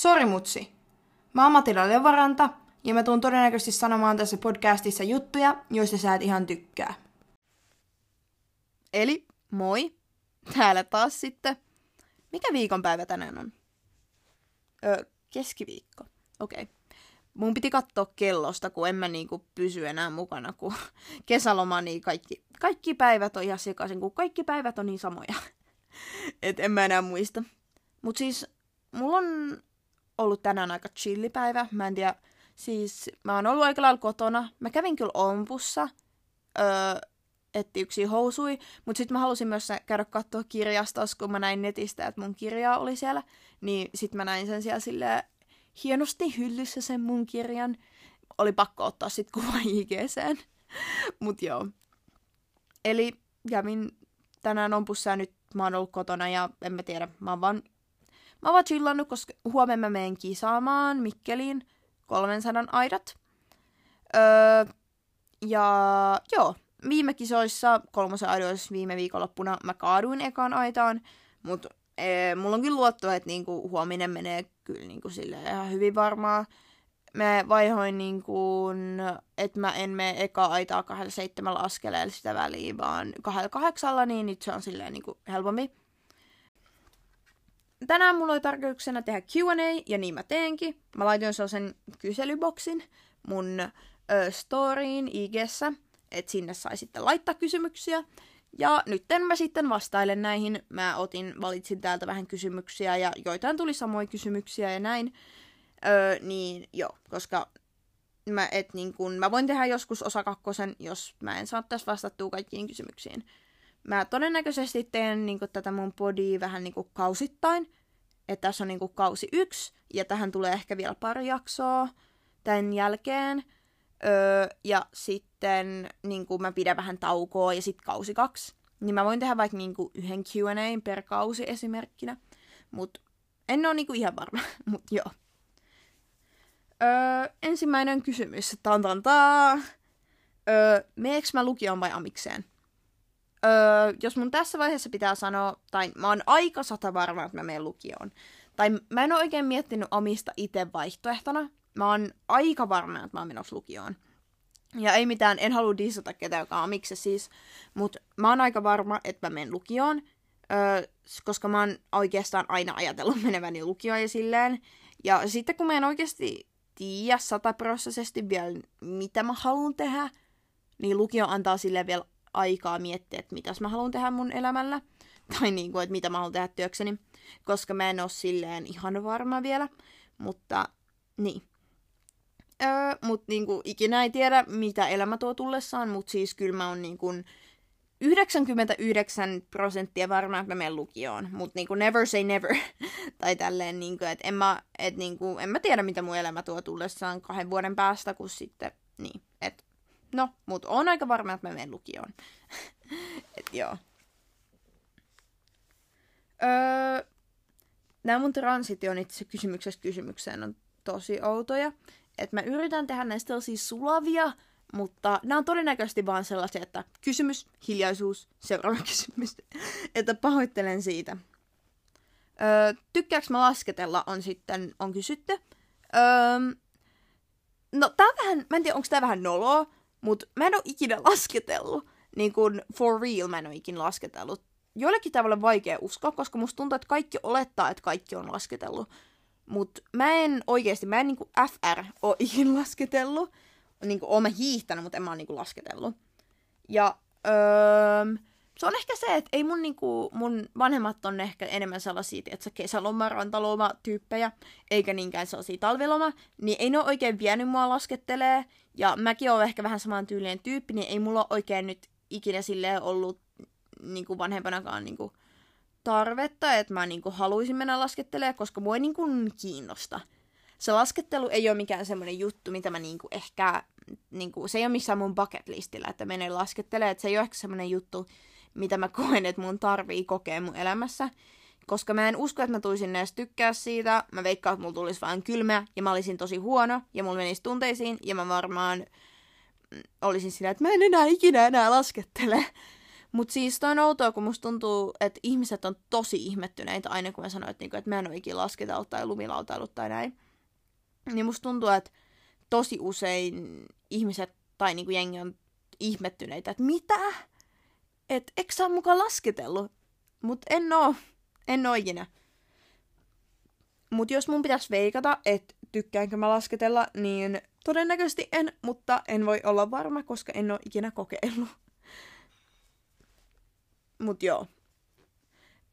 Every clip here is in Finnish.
Sori mutsi. Mä oon Levaranta ja mä tuun todennäköisesti sanomaan tässä podcastissa juttuja, joista sä et ihan tykkää. Eli moi, täällä taas sitten. Mikä viikonpäivä tänään on? Öö, keskiviikko. Okei. Okay. Mun piti katsoa kellosta, kun en mä niinku pysy enää mukana, kun kesäloma, niin kaikki, kaikki päivät on ihan sekaisin, kun kaikki päivät on niin samoja. Et en mä enää muista. Mut siis, mulla on ollut tänään aika chillipäivä. Mä en tiedä, siis mä oon ollut aika lailla kotona. Mä kävin kyllä ompussa, öö, etti yksi housui, mutta sitten mä halusin myös käydä katsoa kirjastossa, kun mä näin netistä, että mun kirjaa oli siellä. Niin sitten mä näin sen siellä silleen hienosti hyllyssä sen mun kirjan. Oli pakko ottaa sit kuva IGCen. Mut joo. Eli kävin tänään ompussa ja nyt mä oon ollut kotona ja en mä tiedä, mä oon vaan, mä oon chillannut, koska huomenna mä menen kisaamaan Mikkeliin 300 aidat. Öö, ja joo, viime kisoissa, kolmosen aidoissa viime viikonloppuna, mä kaaduin ekaan aitaan, mutta ee, mulla on kyllä luottoa, että niinku huominen menee kyllä niinku silleen ihan hyvin varmaa. Mä vaihoin niinku, että mä en mene eka aitaa kahdella seitsemällä askeleella sitä väliin, vaan kahdella kahdeksalla, niin nyt se on silleen niinku helpommin. Tänään mulla oli tarkoituksena tehdä Q&A, ja niin mä teenkin. Mä laitoin sellaisen kyselyboksin mun ö, storyin IGssä, että sinne sai sitten laittaa kysymyksiä. Ja nyt mä sitten vastailen näihin. Mä otin, valitsin täältä vähän kysymyksiä ja joitain tuli samoja kysymyksiä ja näin. Öö, niin joo, koska mä, et, niin kun, mä voin tehdä joskus osa kakkosen, jos mä en saa tässä vastattua kaikkiin kysymyksiin. Mä todennäköisesti teen niin kun, tätä mun podia vähän niin kun, kausittain. Että tässä on niin kun, kausi yksi, ja tähän tulee ehkä vielä pari jaksoa tämän jälkeen. Öö, ja sitten niin kuin mä pidän vähän taukoa ja sitten kausi kaksi. Niin mä voin tehdä vaikka niin kuin yhden Q&A per kausi esimerkkinä. Mutta en ole niin kuin ihan varma, mutta joo. Öö, ensimmäinen kysymys. Tan, tan, ta. Öö, meeks mä lukioon vai amikseen? Öö, jos mun tässä vaiheessa pitää sanoa, tai mä oon aika sata varma, että mä menen lukioon. Tai mä en ole oikein miettinyt omista itse vaihtoehtona, mä oon aika varma, että mä oon menossa lukioon. Ja ei mitään, en halua dissata ketään, joka on miksi siis, mutta mä oon aika varma, että mä menen lukioon, öö, koska mä oon oikeastaan aina ajatellut meneväni lukioon ja silleen. Ja sitten kun mä en oikeasti tiedä sataprosenttisesti vielä, mitä mä haluan tehdä, niin lukio antaa sille vielä aikaa miettiä, että mitäs mä haluan tehdä mun elämällä. Tai niin kuin, että mitä mä haluan tehdä työkseni. Koska mä en ole silleen ihan varma vielä. Mutta niin. Öö, mut niinku, ikinä ei tiedä, mitä elämä tuo tullessaan, mutta siis kyllä mä oon niinku 99 prosenttia varma, että mä menen lukioon. Mutta niinku never say never. tai tälleen, niinku, että en mä, et, niinku, en mä tiedä, mitä mun elämä tuo tullessaan kahden vuoden päästä, kun sitten, niin, et, no, mutta on aika varma, että mä menen lukioon. et joo. Öö, nämä mun transition itse kysymyksestä kysymykseen on tosi outoja että mä yritän tehdä näistä tällaisia sulavia, mutta nämä on todennäköisesti vaan sellaisia, että kysymys, hiljaisuus, seuraava kysymys. että pahoittelen siitä. Öö, tykkääks mä lasketella on sitten, on kysytty. Öö, no tää on vähän, mä en tiedä onko tää vähän noloa, mutta mä en oo ikinä lasketellut. Niin kuin for real mä en oo ikinä lasketellut. Joillekin tavalla vaikea uskoa, koska musta tuntuu, että kaikki olettaa, että kaikki on lasketellut. Mut mä en oikeesti, mä en niinku FR oo ikin lasketellut. Niinku oon mä hiihtänyt, mutta en mä oo niinku lasketellut. Ja öö, se on ehkä se, että ei mun, niinku, mun vanhemmat on ehkä enemmän sellaisia, että kesäloma, rantaloma tyyppejä, eikä niinkään sellaisia talviloma, niin ei ne ole oikein vienyt mua laskettelee. Ja mäkin oon ehkä vähän saman tyylinen tyyppi, niin ei mulla oikein nyt ikinä silleen ollut niinku vanhempanakaan niinku, tarvetta, että mä niinku haluaisin mennä laskettelemaan, koska mua ei niinku kiinnosta. Se laskettelu ei ole mikään semmoinen juttu, mitä mä niinku ehkä, niinku, se ei ole missään mun bucket listillä, että menen laskettelemaan, että se ei ole ehkä semmoinen juttu, mitä mä koen, että mun tarvii kokea mun elämässä. Koska mä en usko, että mä tulisin edes tykkää siitä. Mä veikkaan, että mulla tulisi vaan kylmä ja mä olisin tosi huono ja mulla menisi tunteisiin ja mä varmaan mm, olisin sillä, että mä en enää ikinä enää laskettele. Mutta siis toi on outoa, kun musta tuntuu, että ihmiset on tosi ihmettyneitä aina, kun mä sanoin, että, niinku, että mä en ole ikinä lasketaulut tai lumilautailut tai näin. Niin musta tuntuu, että tosi usein ihmiset tai niinku jengi on ihmettyneitä, että mitä? Et eikö sä mukaan lasketellut? Mut en oo. En oo ikinä. Mut jos mun pitäisi veikata, että tykkäänkö mä lasketella, niin todennäköisesti en, mutta en voi olla varma, koska en ole ikinä kokeillut. Mut joo.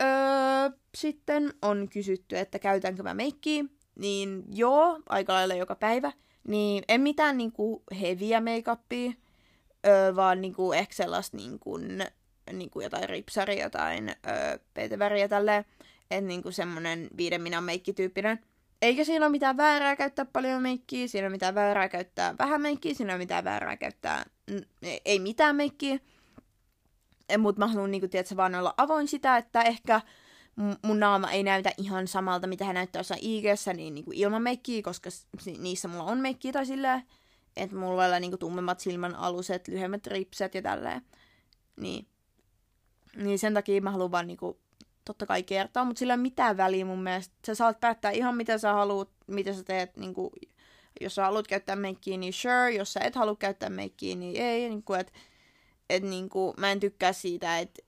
Öö, sitten on kysytty, että käytänkö mä meikkiä. Niin joo, aika lailla joka päivä. Niin en mitään niinku heviä make öö, vaan niinku ehkä sellaista niinku, niinku jotain ripsaria, jotain öö, peiteväriä tälleen. Että niinku semmonen viiden minan meikki-tyyppinen. Eikä siinä ole mitään väärää käyttää paljon meikkiä, siinä on mitään väärää käyttää vähän meikkiä, siinä on mitään väärää käyttää ei mitään meikkiä. Mutta mä haluan niinku, tiedätkö, vaan olla avoin sitä, että ehkä mun naama ei näytä ihan samalta, mitä hän näyttää jossain ig niin niinku ilman meikkiä, koska niissä mulla on meikkiä tai silleen, että mulla voi olla niinku tummemmat silmän aluset, lyhyemmät ripset ja tälleen. Niin. Niin sen takia mä haluan vaan niinku totta kai kertoa, mutta sillä ei ole mitään väliä mun mielestä. Sä saat päättää ihan mitä sä haluat, mitä sä teet, niin kuin, jos sä haluat käyttää meikkiä, niin sure, jos sä et halua käyttää meikkiä, niin ei, niin kuin, et, et, niin kuin, mä en tykkää siitä, että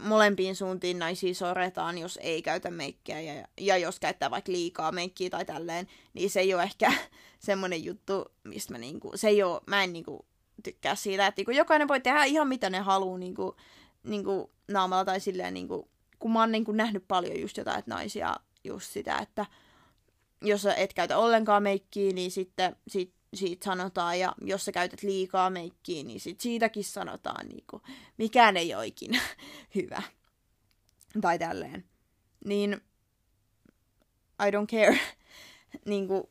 molempiin suuntiin naisia soretaan, jos ei käytä meikkiä, ja, ja jos käyttää vaikka liikaa meikkiä tai tälleen, niin se ei ole ehkä semmoinen juttu, mistä mä niinku, se ei ole, mä en niinku tykkää siitä, että niinku, jokainen voi tehdä ihan mitä ne haluaa niinku, niinku naamalla tai silleen niinku, kun mä oon niin kuin nähnyt paljon just jotain, että naisia just sitä, että jos sä et käytä ollenkaan meikkiä, niin sitten sit, siitä sanotaan, ja jos sä käytät liikaa meikkiä, niin sit siitäkin sanotaan, niin kuin, mikään ei ole ikinä hyvä. Tai tälleen. Niin, I don't care. niin kuin,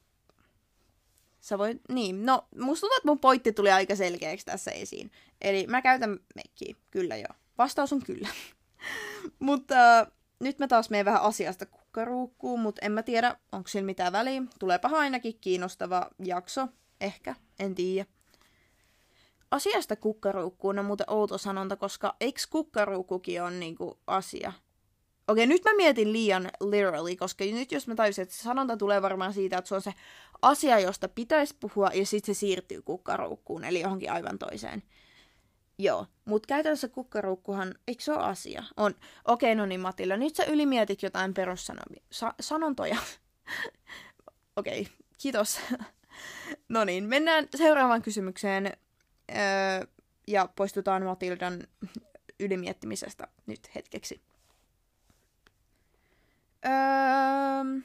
sä voit, niin, no, musta tuntuu, että mun pointti tuli aika selkeäksi tässä esiin. Eli mä käytän meikkiä, kyllä joo. Vastaus on kyllä. mutta äh, nyt mä taas menen vähän asiasta kukkaruukkuun, mutta en mä tiedä, onko sillä mitään väliä. Tuleepa ainakin kiinnostava jakso, ehkä, en tiedä. Asiasta kukkaruukkuun on muuten outo sanonta, koska eikö kukkaruukkukin on niinku asia? Okei, nyt mä mietin liian literally, koska nyt jos mä tajusin, että se sanonta tulee varmaan siitä, että se on se asia, josta pitäisi puhua, ja sitten se siirtyy kukkaruukkuun, eli johonkin aivan toiseen. Joo, mutta käytännössä kukkaruukkuhan, eikö se ole asia? On. Okei, no niin Matilla, nyt sä ylimietit jotain perussanontoja. Okei, kiitos. no niin, mennään seuraavaan kysymykseen. Öö, ja poistutaan Matildan ylimiettimisestä nyt hetkeksi. Öö,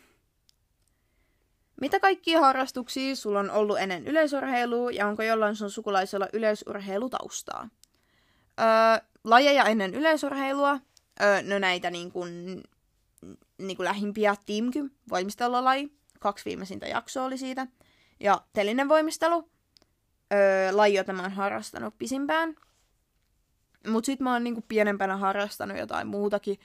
mitä kaikkia harrastuksia sulla on ollut ennen yleisurheilua ja onko jollain sun sukulaisella yleisurheilutaustaa? Öö, lajeja ennen yleisurheilua. Öö, no näitä niin kuin, niin kuin lähimpiä Teamky, voimistelulaji. Kaksi viimeisintä jaksoa oli siitä. Ja telinen voimistelu. Öö, laji, jota mä oon harrastanut pisimpään. Mut sit mä oon niin kuin pienempänä harrastanut jotain muutakin.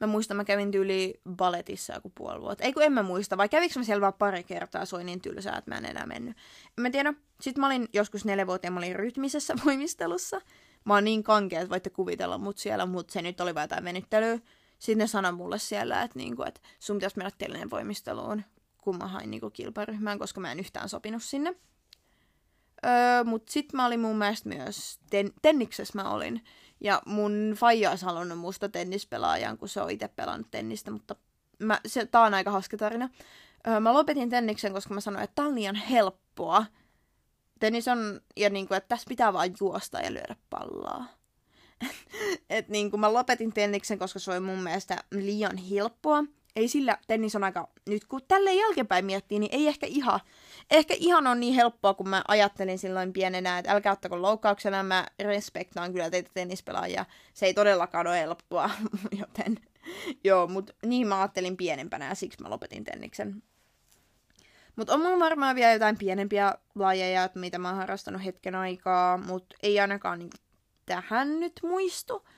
Mä muistan, mä kävin tyyli balletissa joku puoli vuotta. Ei kun en mä muista, vai kävikö mä siellä vaan pari kertaa, se oli niin tylsää, että mä en enää mennyt. En mä tiedä. Sitten mä olin joskus neljä vuotta mä olin rytmisessä voimistelussa mä oon niin kankea, että voitte kuvitella mut siellä, mutta se nyt oli vaan jotain venyttelyä. Sitten ne sanoi mulle siellä, että, niinku, että sun pitäisi mennä telinen voimisteluun, kun mä hain niinku kilparyhmään, koska mä en yhtään sopinut sinne. Öö, mut sit mä olin mun mielestä myös, ten- tenniksessä mä olin. Ja mun faija olisi halunnut musta tennispelaajan, kun se on itse pelannut tennistä, mutta mä, se, tää on aika hauska tarina. Öö, mä lopetin tenniksen, koska mä sanoin, että tää on liian helppoa tennis on, ja niin kuin, että tässä pitää vaan juosta ja lyödä palloa. et niin kuin mä lopetin tenniksen, koska se oli mun mielestä liian helppoa. Ei sillä, tennis on aika, nyt kun tälle jälkeenpäin miettii, niin ei ehkä ihan, ehkä ihan on niin helppoa, kun mä ajattelin silloin pienenä, että älkää ottako loukkauksena, mä respektaan kyllä teitä tennispelaajia. Se ei todellakaan ole helppoa, joten joo, mutta niin mä ajattelin pienempänä ja siksi mä lopetin tenniksen. Mutta on mulla varmaan vielä jotain pienempiä lajeja, mitä mä oon harrastanut hetken aikaa, mutta ei ainakaan niinku tähän nyt muistu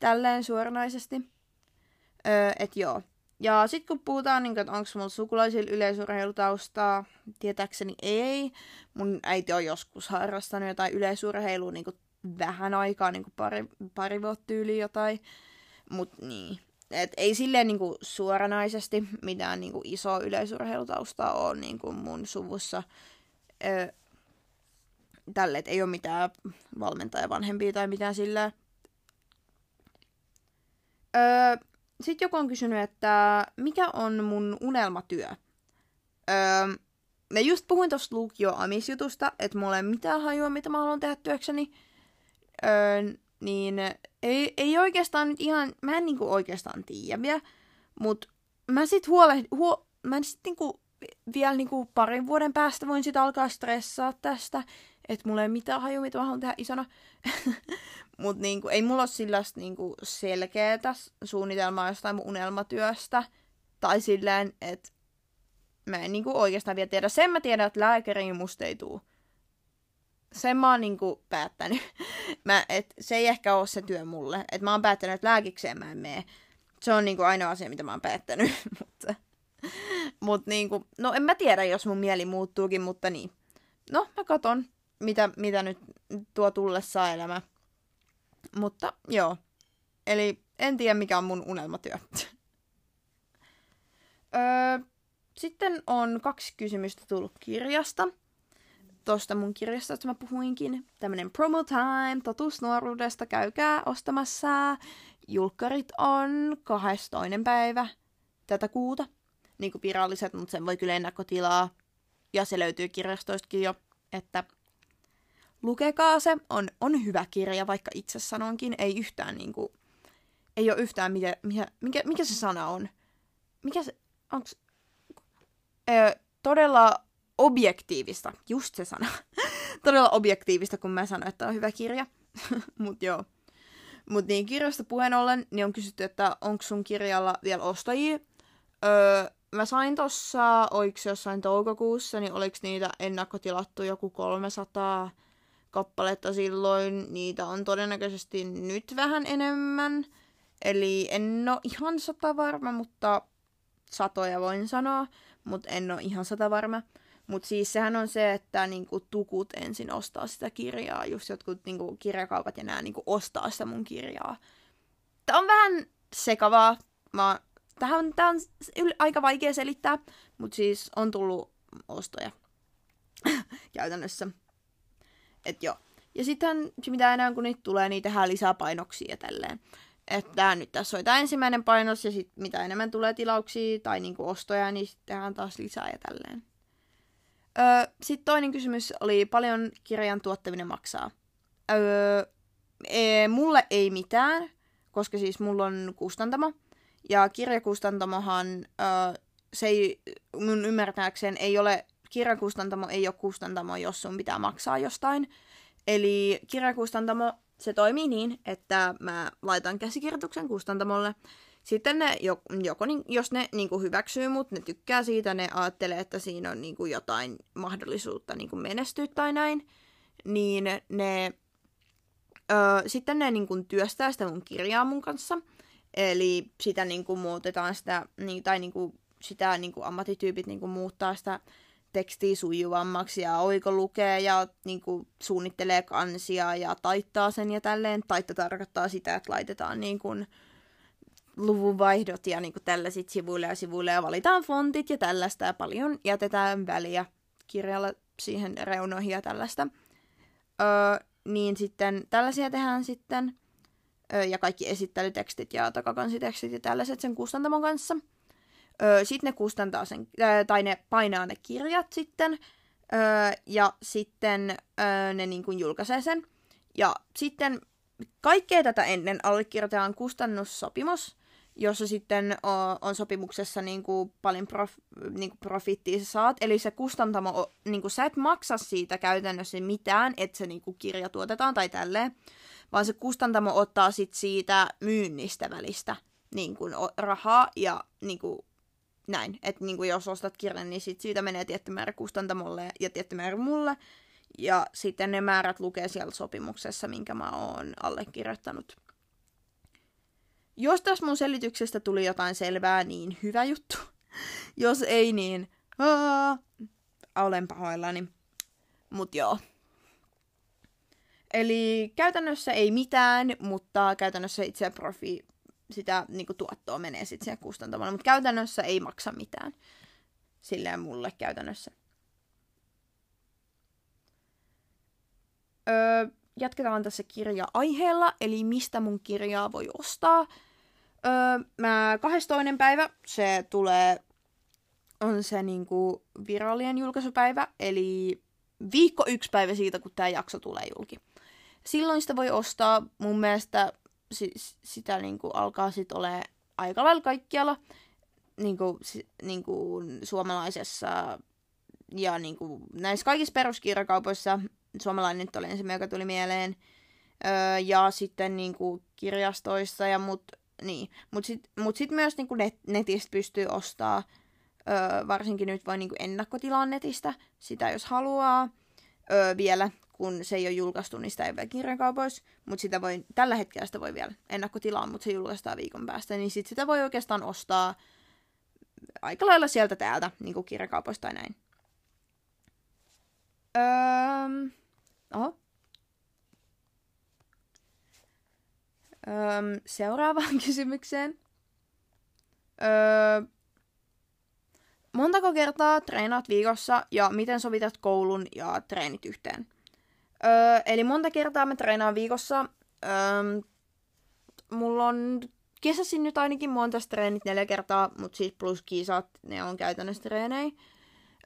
tälleen suoranaisesti. Öö, et joo. Ja sitten kun puhutaan, niin, että onko mulla sukulaisilla yleisurheilutaustaa, tietääkseni ei. Mun äiti on joskus harrastanut jotain yleisurheilua niin vähän aikaa, niin pari, pari vuotta yli jotain. Mut niin. Et ei silleen niin kuin suoranaisesti mitään niin kuin isoa yleisurheilutaustaa ole niin kuin mun suvussa. Öö, tälle, että ei ole mitään valmentaja vanhempia tai mitään sillä. Öö, Sitten joku on kysynyt, että mikä on mun unelmatyö? Öö, mä just puhuin tuosta Lukio Amis-jutusta, että mulla ei mitään hajua, mitä mä haluan tehdä työkseni. Öö, niin ei, ei oikeastaan nyt ihan, mä en niinku oikeastaan tiedä vielä, mut mä sit huole, huo, mä sit niinku vielä niinku parin vuoden päästä voin sit alkaa stressaa tästä, että mulla ei mitään haju, mitä mä haluan tehdä isona. Mut niinku, ei mulla ole sillä niinku selkeätä suunnitelmaa jostain mun unelmatyöstä. Tai silleen, että mä en niinku oikeastaan vielä tiedä. Sen mä tiedän, että lääkäriin musta ei tuu. Sen mä oon niinku päättänyt. mä, et, se ei ehkä ole se työ mulle. Et mä oon päättänyt, että lääkikseen mä en mene. Se on niinku ainoa asia, mitä mä oon päättänyt. mutta, mut niinku, no en mä tiedä, jos mun mieli muuttuukin, mutta niin. No, mä katon, mitä, mitä nyt tuo tullessa elämä. Mutta joo. Eli en tiedä, mikä on mun unelmatyö. öö, sitten on kaksi kysymystä tullut kirjasta. Tosta mun kirjasta, että mä puhuinkin. Tämmönen promo time, totuus nuoruudesta, käykää ostamassa. Julkkarit on 12. päivä tätä kuuta. Niin kuin viralliset, mutta sen voi kyllä ennakkotilaa. Ja se löytyy kirjastoistakin jo, että lukekaa se. On, on hyvä kirja, vaikka itse sanonkin. Ei yhtään niinku, ei ole yhtään, mikä, mikä, mikä, mikä se sana on. Mikä se, onks, ö, todella objektiivista, just se sana. todella objektiivista, kun mä sanoin, että on hyvä kirja. Mut joo. Mut niin, kirjasta puheen ollen, niin on kysytty, että onko sun kirjalla vielä ostajia. Öö, mä sain tossa, oiks jossain toukokuussa, niin oliks niitä ennakkotilattu joku 300 kappaletta silloin. Niitä on todennäköisesti nyt vähän enemmän. Eli en ole ihan sata varma, mutta satoja voin sanoa, mutta en ole ihan sata varma. Mutta siis sehän on se, että niinku, tukut ensin ostaa sitä kirjaa, just jotkut niinku, kirjakaupat ja nää niinku, ostaa sitä mun kirjaa. Tämä on vähän sekavaa. Mä, tähän on, tää on aika vaikea selittää, mutta siis on tullut ostoja käytännössä. Et joo. Ja sitten mitä enää kun niitä tulee, niin tehdään lisää painoksia ja tälleen. Että nyt tässä on tämä ensimmäinen painos ja sitten mitä enemmän tulee tilauksia tai niinku ostoja, niin sitten tehdään taas lisää ja tälleen. Öö, sitten toinen kysymys oli, paljon kirjan tuottaminen maksaa. Öö, e, mulle ei mitään, koska siis mulla on kustantamo. Ja kirjakustantamohan, öö, se ei, mun ymmärtääkseen ei ole, kirjakustantamo ei ole kustantamo, jos sun pitää maksaa jostain. Eli kirjakustantamo, se toimii niin, että mä laitan käsikirjoituksen kustantamolle. Sitten ne, joko, jos ne niin kuin hyväksyy mut, ne tykkää siitä, ne ajattelee, että siinä on niin kuin jotain mahdollisuutta niin kuin menestyä tai näin, niin ne ö, sitten ne niin kuin työstää sitä mun kirjaa mun kanssa. Eli sitä niin kuin muutetaan sitä, niin, tai niin kuin sitä niin kuin ammattityypit niin kuin muuttaa sitä tekstiä sujuvammaksi ja oiko lukee ja niin kuin, suunnittelee kansia ja taittaa sen ja tälleen. Taitta tarkoittaa sitä, että laitetaan niin kuin, luvunvaihdot ja niin tällaiset sivuille ja sivuille ja valitaan fontit ja tällaista. Ja paljon jätetään väliä kirjalla siihen reunoihin ja tällaista. Öö, niin sitten tällaisia tehdään sitten. Öö, ja kaikki esittelytekstit ja takakansitekstit ja tällaiset sen kustantamon kanssa – sitten ne kustantaa sen, tai ne painaa ne kirjat sitten, ja sitten ne niin kuin julkaisee sen. Ja sitten kaikkea tätä ennen allekirjoitetaan kustannussopimus, jossa sitten on, sopimuksessa niin kuin paljon prof, niin kuin profittia sä saat. Eli se kustantamo, niin kuin sä et maksa siitä käytännössä mitään, että se niin kuin kirja tuotetaan tai tälleen, vaan se kustantamo ottaa sit siitä myynnistä välistä niin kuin rahaa ja niin kuin näin, että niin kuin jos ostat kirjan, niin sit siitä menee tietty määrä kustantamolle ja tietty määrä mulle. Ja sitten ne määrät lukee siellä sopimuksessa, minkä mä oon allekirjoittanut. Jos tässä mun selityksestä tuli jotain selvää, niin hyvä juttu. jos ei, niin aa, olen pahoillani. Mut joo. Eli käytännössä ei mitään, mutta käytännössä itse profi sitä niin kuin, tuottoa menee sitten siihen kustantamaan. Mutta käytännössä ei maksa mitään. Silleen mulle käytännössä. Öö, jatketaan tässä kirja-aiheella, eli mistä mun kirjaa voi ostaa. Öö, mä 12. päivä, se tulee, on se niinku virallinen julkaisupäivä, eli viikko yksi päivä siitä, kun tämä jakso tulee julki. Silloin sitä voi ostaa, mun mielestä si- sitä niinku alkaa sitten ole aika lailla kaikkialla niinku, niinku suomalaisessa ja niinku näissä kaikissa peruskirjakaupoissa suomalainen nyt oli ensimmäinen, joka tuli mieleen. Öö, ja sitten niinku kirjastoissa ja mut, niin. Mut sit, mut sit myös niinku net, netistä pystyy ostaa, öö, varsinkin nyt voi niinku ennakkotilaa netistä, sitä jos haluaa öö, vielä, kun se ei ole julkaistu, niin sitä ei vielä kirjakaupoissa, mutta sitä voi, tällä hetkellä sitä voi vielä ennakkotilaa, mutta se julkaistaan viikon päästä, niin sit sitä voi oikeastaan ostaa aika lailla sieltä täältä, niin kuin kirjakaupoista tai näin. Öö, oho. Öö, seuraavaan kysymykseen. Öö, montako kertaa treenaat viikossa ja miten sovitat koulun ja treenit yhteen? Öö, eli monta kertaa mä treenaan viikossa. Öö, mulla on kesäsin nyt ainakin monta treenit neljä kertaa, mutta siis plus kisat, ne on käytännössä treenejä.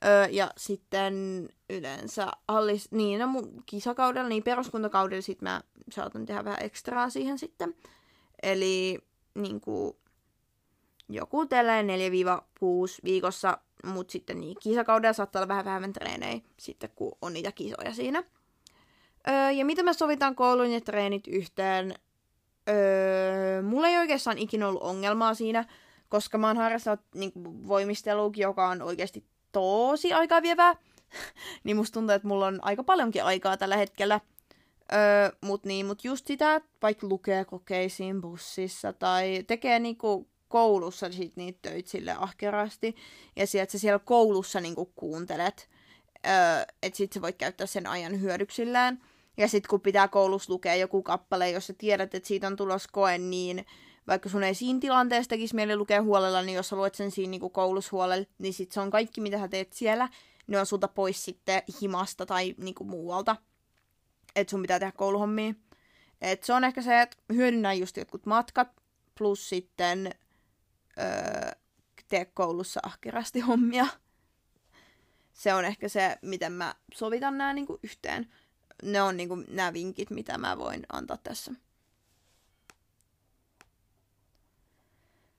Öö, ja sitten yleensä allis, niin no mun kisakaudella, niin peruskuntakaudella sit mä saatan tehdä vähän ekstraa siihen sitten. Eli niin kuin, joku tälleen 4-6 viikossa, mutta sitten niin kisakaudella saattaa olla vähän vähemmän treenejä sitten, kun on niitä kisoja siinä. Öö, ja miten mä sovitan koulun ja treenit yhteen? Öö, mulla ei oikeastaan ikinä ollut ongelmaa siinä, koska mä oon harrastanut niin voimistelua, joka on oikeasti tosi aikaa vievää. niin musta tuntuu, että mulla on aika paljonkin aikaa tällä hetkellä. Öö, mut niin, mut just sitä, vaikka lukee kokeisiin bussissa tai tekee niinku koulussa sit niitä töitä sille ahkerasti. Ja sieltä sä siellä koulussa niinku kuuntelet. Öö, että sit sä voit käyttää sen ajan hyödyksillään. Ja sitten kun pitää koulussa lukea joku kappale, jos sä tiedät, että siitä on tulos koe, niin vaikka sun ei siinä tilanteessa tekisi mieli lukea huolella, niin jos sä luet sen siinä niin koulussa huolella, niin sit se on kaikki, mitä sä teet siellä, ne on sulta pois sitten himasta tai niin kuin muualta. Että sun pitää tehdä kouluhommia. Et se on ehkä se, että hyödynnä just jotkut matkat, plus sitten öö, tee koulussa ahkerasti hommia. Se on ehkä se, miten mä sovitan nämä niinku yhteen. Ne on niinku nämä vinkit, mitä mä voin antaa tässä.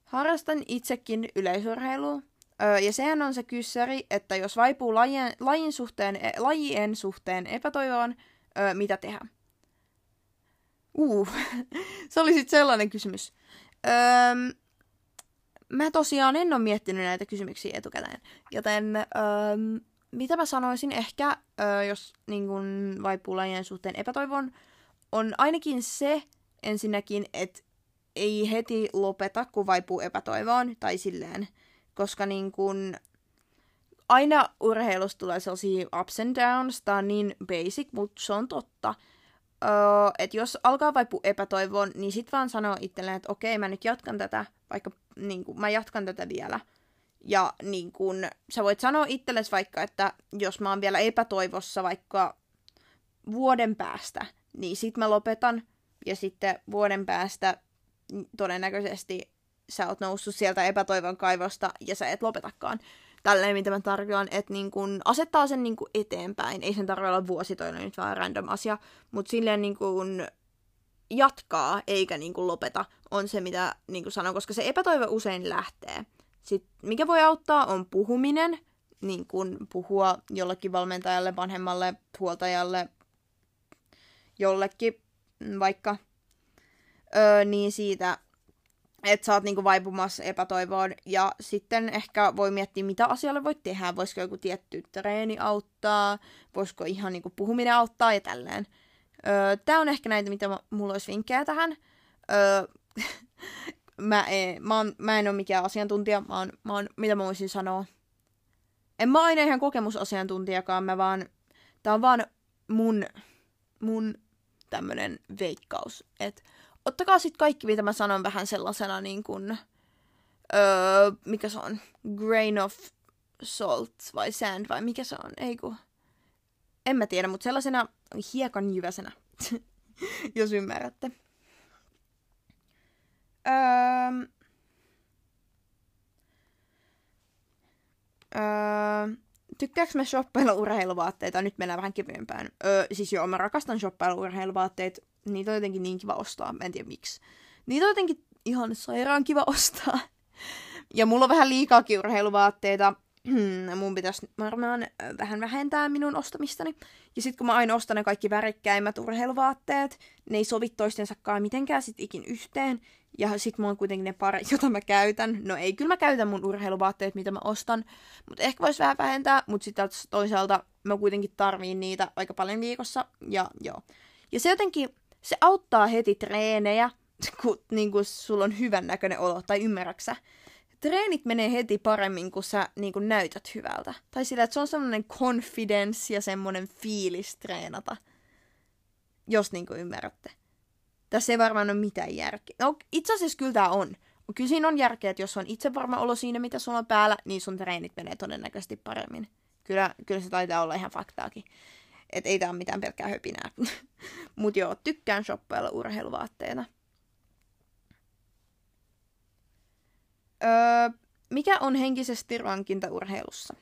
Harrastan itsekin yleisurheilua. Öö, ja sehän on se kyssäri, että jos vaipuu lajien, lajin suhteen, e, lajien suhteen epätoivoon, öö, mitä tehdä? Uh, se oli sitten sellainen kysymys. Öö, mä tosiaan en ole miettinyt näitä kysymyksiä etukäteen. Joten öö, mitä mä sanoisin ehkä, öö, jos niin kun, vaipuu lajien suhteen epätoivon, on ainakin se ensinnäkin, että ei heti lopeta, kun vaipuu epätoivoon, tai silleen, koska niin kun, aina urheilusta tulee sellaisia ups and downs, tää on niin basic, mutta se on totta. Öö, että jos alkaa vaipua epätoivoon, niin sit vaan sanoo itselleen, että okei, mä nyt jatkan tätä, vaikka niin kun, mä jatkan tätä vielä. Ja niin kun, sä voit sanoa itsellesi vaikka, että jos mä oon vielä epätoivossa vaikka vuoden päästä, niin sit mä lopetan. Ja sitten vuoden päästä todennäköisesti sä oot noussut sieltä epätoivon kaivosta ja sä et lopetakaan. Tälleen, mitä mä tarjoan, että niin kun asettaa sen niin kun eteenpäin. Ei sen tarvitse olla vuositoinen nyt vaan random asia, mutta silleen niin kun jatkaa eikä niin kun lopeta on se, mitä niin kun sanon, koska se epätoivo usein lähtee. Sitten, mikä voi auttaa, on puhuminen, niin kun puhua jollekin valmentajalle, vanhemmalle, huoltajalle, jollekin vaikka, öö, niin siitä, että sä oot niinku vaipumassa epätoivoon. Ja sitten ehkä voi miettiä, mitä asialle voit tehdä. Voisiko joku tietty treeni auttaa, voisiko ihan niinku puhuminen auttaa ja tälleen. Öö, tää on ehkä näitä, mitä mulla olisi vinkkejä tähän. Öö, mä, en, mä, oon, mä en ole mikään asiantuntija, mä oon, mä oon, mitä mä voisin sanoa. En mä aina ihan kokemusasiantuntijakaan, mä vaan, tää on vaan mun, mun tämmönen veikkaus. Et ottakaa sitten kaikki, mitä mä sanon vähän sellaisena niin kuin, öö, mikä se on, grain of salt vai sand vai mikä se on, ei kun, en mä tiedä, mutta sellaisena hiekan jyväsenä, jos ymmärrätte. Öö, öö, tykkääks mä shoppailla urheiluvaatteita? Nyt mennään vähän kevyempään. Öö, siis joo, mä rakastan shoppailla urheiluvaatteet. Niitä on jotenkin niin kiva ostaa, mä en tiedä miksi. Niitä on jotenkin ihan sairaan kiva ostaa. Ja mulla on vähän liikaakin urheiluvaatteita. mun pitäisi varmaan vähän vähentää minun ostamistani. Ja sitten kun mä aina ostan ne kaikki värikkäimmät urheiluvaatteet, ne ei sovi toistensakaan mitenkään sit ikin yhteen. Ja sit mulla on kuitenkin ne pari, jota mä käytän. No ei, kyllä mä käytän mun urheiluvaatteet, mitä mä ostan. Mutta ehkä vois vähän vähentää, mutta sitten toisaalta mä kuitenkin tarviin niitä aika paljon viikossa. Ja joo. Ja se jotenkin, se auttaa heti treenejä, kun niin kun sulla on hyvän näköinen olo, tai ymmärräksä treenit menee heti paremmin, kun sä niin kun näytät hyvältä. Tai sillä, että se on semmoinen confidence ja semmoinen fiilis treenata. Jos niin kuin ymmärrätte. Tässä ei varmaan ole mitään järkeä. No, itse asiassa kyllä tämä on. Kyllä siinä on järkeä, että jos on itse varma olo siinä, mitä sulla on päällä, niin sun treenit menee todennäköisesti paremmin. Kyllä, kyllä se taitaa olla ihan faktaakin. Että ei tää ole mitään pelkkää höpinää. Mut joo, tykkään shoppailla urheiluvaatteita. Öö, mikä on henkisesti rankinta urheilussa?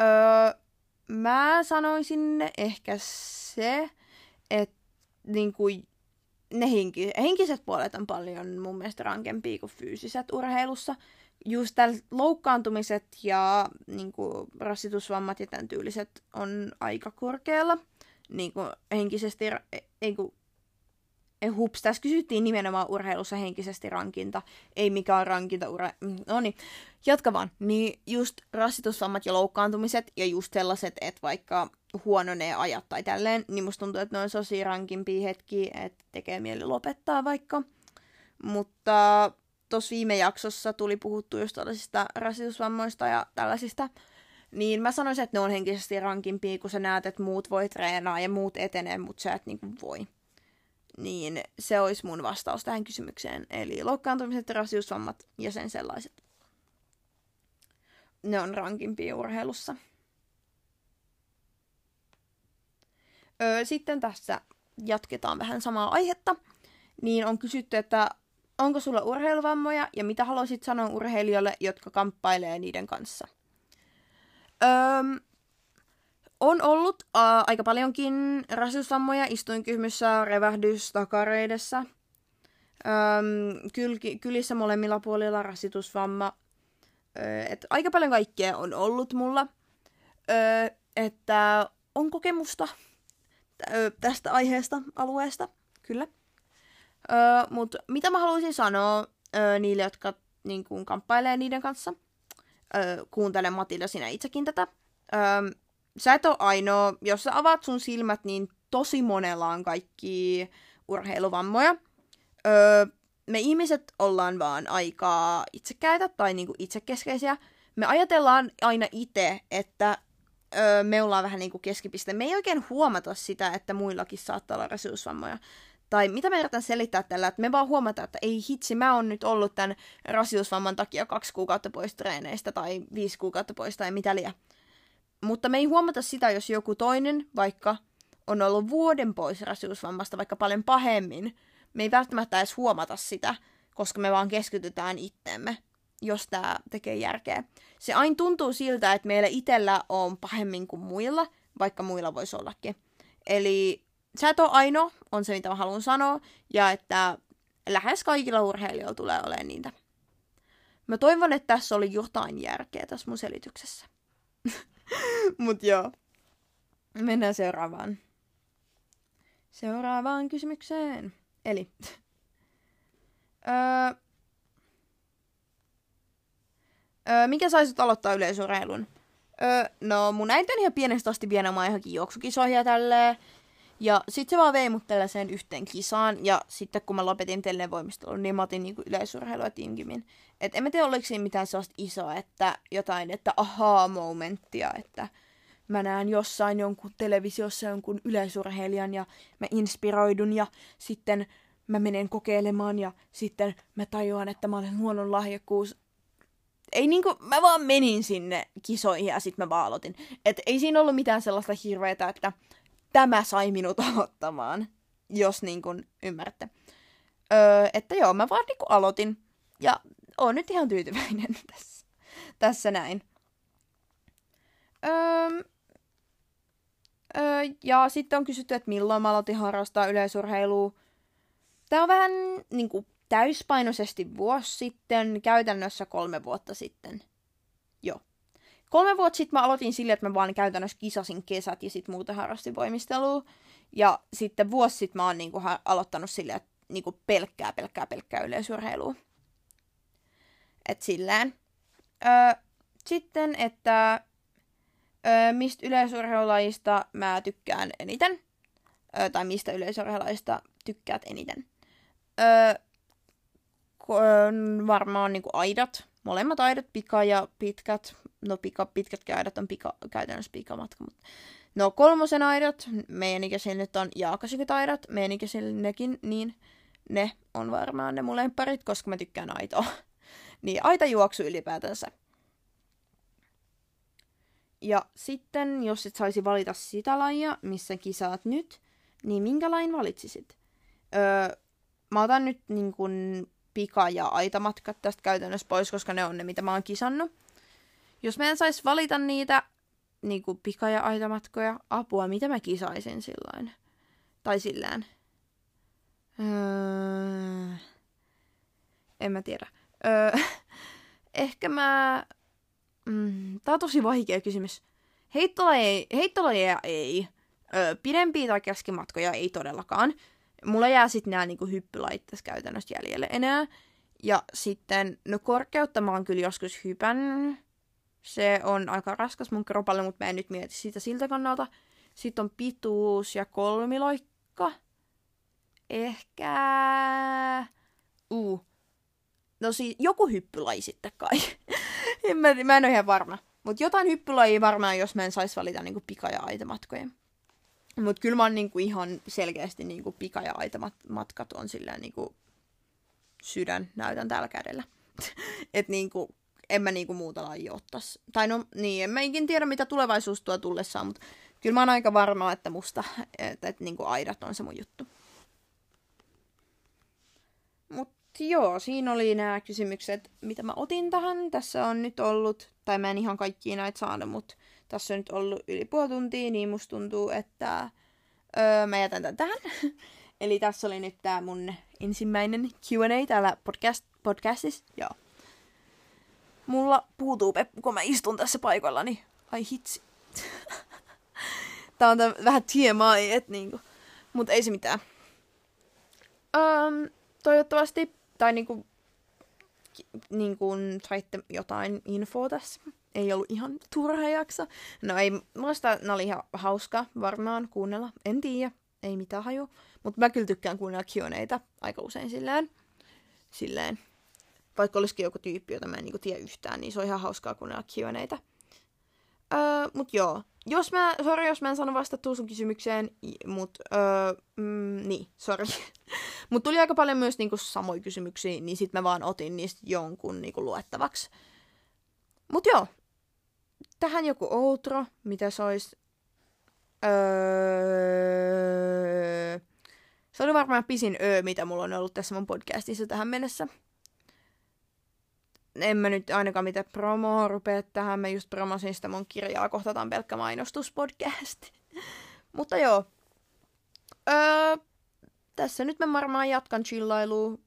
Öö, mä sanoisin ehkä se, että niin kuin, ne henki, henkiset puolet on paljon mun mielestä rankempia kuin fyysiset urheilussa. Just tällä loukkaantumiset ja niin kuin, rasitusvammat ja tämän tyyliset on aika korkealla. Niin kuin, henkisesti, ei kun, hups, tässä kysyttiin nimenomaan urheilussa henkisesti rankinta, ei mikään rankinta ura... Mm, no niin, jatka vaan. Niin just rasitusvammat ja loukkaantumiset ja just sellaiset, että vaikka huononee ajat tai tälleen, niin musta tuntuu, että ne on sosi rankimpia hetki, että tekee mieli lopettaa vaikka. Mutta tuossa viime jaksossa tuli puhuttu just tällaisista rasitusvammoista ja tällaisista, niin mä sanoisin, että ne on henkisesti rankimpia, kun sä näet, että muut voi treenaa ja muut etenee, mutta sä et niinku voi niin se olisi mun vastaus tähän kysymykseen. Eli loukkaantumiset, rasiusvammat ja sen sellaiset. Ne on rankimpia urheilussa. Öö, sitten tässä jatketaan vähän samaa aihetta. Niin on kysytty, että onko sulla urheiluvammoja ja mitä haluaisit sanoa urheilijoille, jotka kamppailee niiden kanssa? Öö, on ollut uh, aika paljonkin rasisvammoja istuinkymyssä, revähdys takareidessa. Öm, kyl, kylissä molemmilla puolilla rasitusvamma. Ö, et aika paljon kaikkea on ollut mulla. Ö, että on kokemusta tästä aiheesta, alueesta, kyllä. Mutta mitä mä haluaisin sanoa ö, niille, jotka niin kun, kamppailee niiden kanssa? Ö, kuuntele Matilda sinä itsekin tätä. Ö, sä et ole ainoa, jos sä avaat sun silmät, niin tosi monella on kaikki urheiluvammoja. Öö, me ihmiset ollaan vaan aika itsekäitä tai niinku itsekeskeisiä. Me ajatellaan aina itse, että öö, me ollaan vähän niinku keskipiste. Me ei oikein huomata sitä, että muillakin saattaa olla rasiusvammoja. Tai mitä me yritän selittää tällä, että me vaan huomataan, että ei hitsi, mä oon nyt ollut tämän rasiusvamman takia kaksi kuukautta pois treeneistä tai viisi kuukautta pois tai mitä liian. Mutta me ei huomata sitä, jos joku toinen vaikka on ollut vuoden pois rasiusvammasta vaikka paljon pahemmin. Me ei välttämättä edes huomata sitä, koska me vaan keskitytään itteemme, jos tämä tekee järkeä. Se aina tuntuu siltä, että meillä itsellä on pahemmin kuin muilla, vaikka muilla voisi ollakin. Eli sä et ole ainoa, on se mitä mä haluan sanoa, ja että lähes kaikilla urheilijoilla tulee olemaan niitä. Mä toivon, että tässä oli jotain järkeä tässä mun selityksessä. Mut joo. Mennään seuraavaan. Seuraavaan kysymykseen. Eli. öö, öö, mikä saisit aloittaa yleisurheilun? Öö, no mun äiti on ihan pienestä asti vienyt johonkin juoksukisoihin ja tälleen. Ja sit se vaan vei mut tällaiseen yhteen kisaan. Ja sitten kun mä lopetin televoimistelun, niin mä otin niinku yleisurheilua Team Et en mä tiedä, oliko siinä mitään sellaista isoa, että jotain, että ahaa momenttia, että mä näen jossain jonkun televisiossa jonkun yleisurheilijan ja mä inspiroidun ja sitten mä menen kokeilemaan ja sitten mä tajuan, että mä olen luonnon lahjakkuus. Ei niinku, mä vaan menin sinne kisoihin ja sitten mä vaan aloitin. Et ei siinä ollut mitään sellaista hirveetä, että tämä sai minut aloittamaan, jos niin kuin ymmärrätte. Öö, että joo, mä vaan niin aloitin ja oon nyt ihan tyytyväinen tässä, tässä näin. Öö, öö, ja sitten on kysytty, että milloin mä aloitin harrastaa yleisurheilua. Tämä on vähän niin kuin, täyspainoisesti vuosi sitten, käytännössä kolme vuotta sitten. Kolme vuotta sitten mä aloitin sille, että mä vaan käytännössä kisasin kesät ja sitten muuta harrastin voimistelua. Ja sitten vuosi sitten mä oon niinku aloittanut sille, että niinku pelkkää, pelkkää, pelkkää yleisurheilua. Et silleen. Öö, sitten, että öö, mistä yleisurheilulajista mä tykkään eniten. Öö, tai mistä yleisurheilulajista tykkäät eniten. Öö, varmaan niinku aidat. Molemmat aidat, pika ja pitkät. No pika, pitkät aidat on pika, käytännössä pikamatka, mutta No kolmosen aidat, meidän ikäisillä nyt on jaakasykit aidat, meidän ikäisillä nekin, niin ne on varmaan ne mun parit, koska mä tykkään aitoa. niin aita juoksu ylipäätänsä. Ja sitten, jos et saisi valita sitä lajia, missä kisaat nyt, niin minkä lain valitsisit? Öö, mä otan nyt niin kun pika- ja aitamatkat tästä käytännössä pois, koska ne on ne, mitä mä oon kisannut. Jos en saisi valita niitä niin kuin pika- ja aitamatkoja, apua, mitä mä kisaisin silloin? Tai sillään. Öö, en mä tiedä. Öö, ehkä mä... Mm, tää on tosi vaikea kysymys. Heittolajeja ei. ei. Öö, pidempiä tai keskimatkoja ei todellakaan. Mulla jää sitten nämä niinku hyppylait käytännössä jäljelle enää. Ja sitten, no korkeutta mä oon kyllä joskus hypännyt. Se on aika raskas mun kropalle, mutta mä en nyt mieti sitä siltä kannalta. Sitten on pituus ja kolmiloikka. Ehkä... Uh. No siis joku hyppylaji sitten kai. en mä, mä en ole ihan varma. Mutta jotain hyppylajia varmaan, jos mä en saisi valita niinku pika- ja aitamatkoja. Mutta kyllä mä oon niinku ihan selkeästi niinku pika- ja aitamatkat on silleen niinku sydän näytän tällä kädellä. Et niinku en mä niinku muuta lajia ottais. Tai no niin, en mä ikin tiedä mitä tulevaisuus tuo tullessaan, mutta kyllä mä oon aika varma, että musta, että, että niinku aidat on se mun juttu. Mut joo, siinä oli nämä kysymykset, mitä mä otin tähän. Tässä on nyt ollut, tai mä en ihan kaikki näitä saanut, mutta tässä on nyt ollut yli puoli tuntia, niin musta tuntuu, että öö, mä jätän tämän tähän. Eli tässä oli nyt tää mun ensimmäinen Q&A täällä podcast, podcastissa. Joo. Mulla puutuu peppu, kun mä istun tässä paikallani. Ai hitsi. Tää on tämän, vähän TMI, et niinku. Mut ei se mitään. Um, toivottavasti, tai niinku, niinku saitte jotain infoa tässä. Ei ollut ihan turha jakso. No ei, muista ne oli ihan hauska varmaan kuunnella. En tiedä, ei mitään haju. Mutta mä kyllä tykkään kuunnella Q&Aita aika usein silleen. Silleen vaikka olisikin joku tyyppi, jota mä en niinku tiedä yhtään, niin se on ihan hauskaa kuunnella Q&Aitä. Öö, mut joo. Jos mä, sorry jos mä en sano vastattua sun kysymykseen, mut öö, mm, niin, sorry. mut tuli aika paljon myös niinku samoja kysymyksiä, niin sit mä vaan otin niistä jonkun niinku luettavaksi. Mut joo. Tähän joku outro, mitä se olisi. Öö, se oli varmaan pisin öö, mitä mulla on ollut tässä mun podcastissa tähän mennessä en mä nyt ainakaan mitä promoa rupea tähän. Mä just promosin sitä mun kirjaa Kohtataan pelkkä mainostuspodcast. Mutta joo. Öö, tässä nyt mä varmaan jatkan chillailua.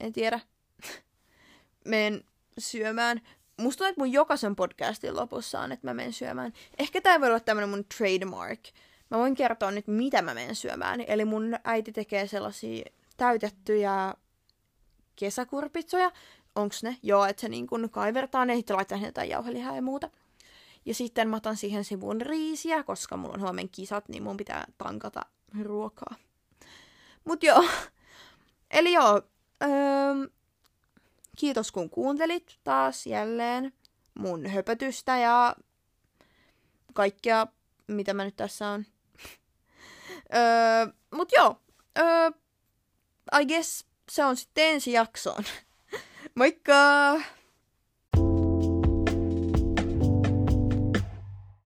En tiedä. menen syömään. Musta tuntuu, että mun jokaisen podcastin lopussa on, että mä menen syömään. Ehkä tää voi olla tämmönen mun trademark. Mä voin kertoa nyt, mitä mä menen syömään. Eli mun äiti tekee sellaisia täytettyjä kesäkurpitsoja, onks ne? Joo, että se niin kun ne, sitten laittaa jotain jauhelihaa ja muuta. Ja sitten mä otan siihen sivun riisiä, koska mulla on huomenna kisat, niin mun pitää tankata ruokaa. Mut joo. Eli joo. Öö, kiitos kun kuuntelit taas jälleen mun höpötystä ja kaikkea, mitä mä nyt tässä on. öö, mut joo, öö, I guess se on sitten ensi jaksoon. Moikka!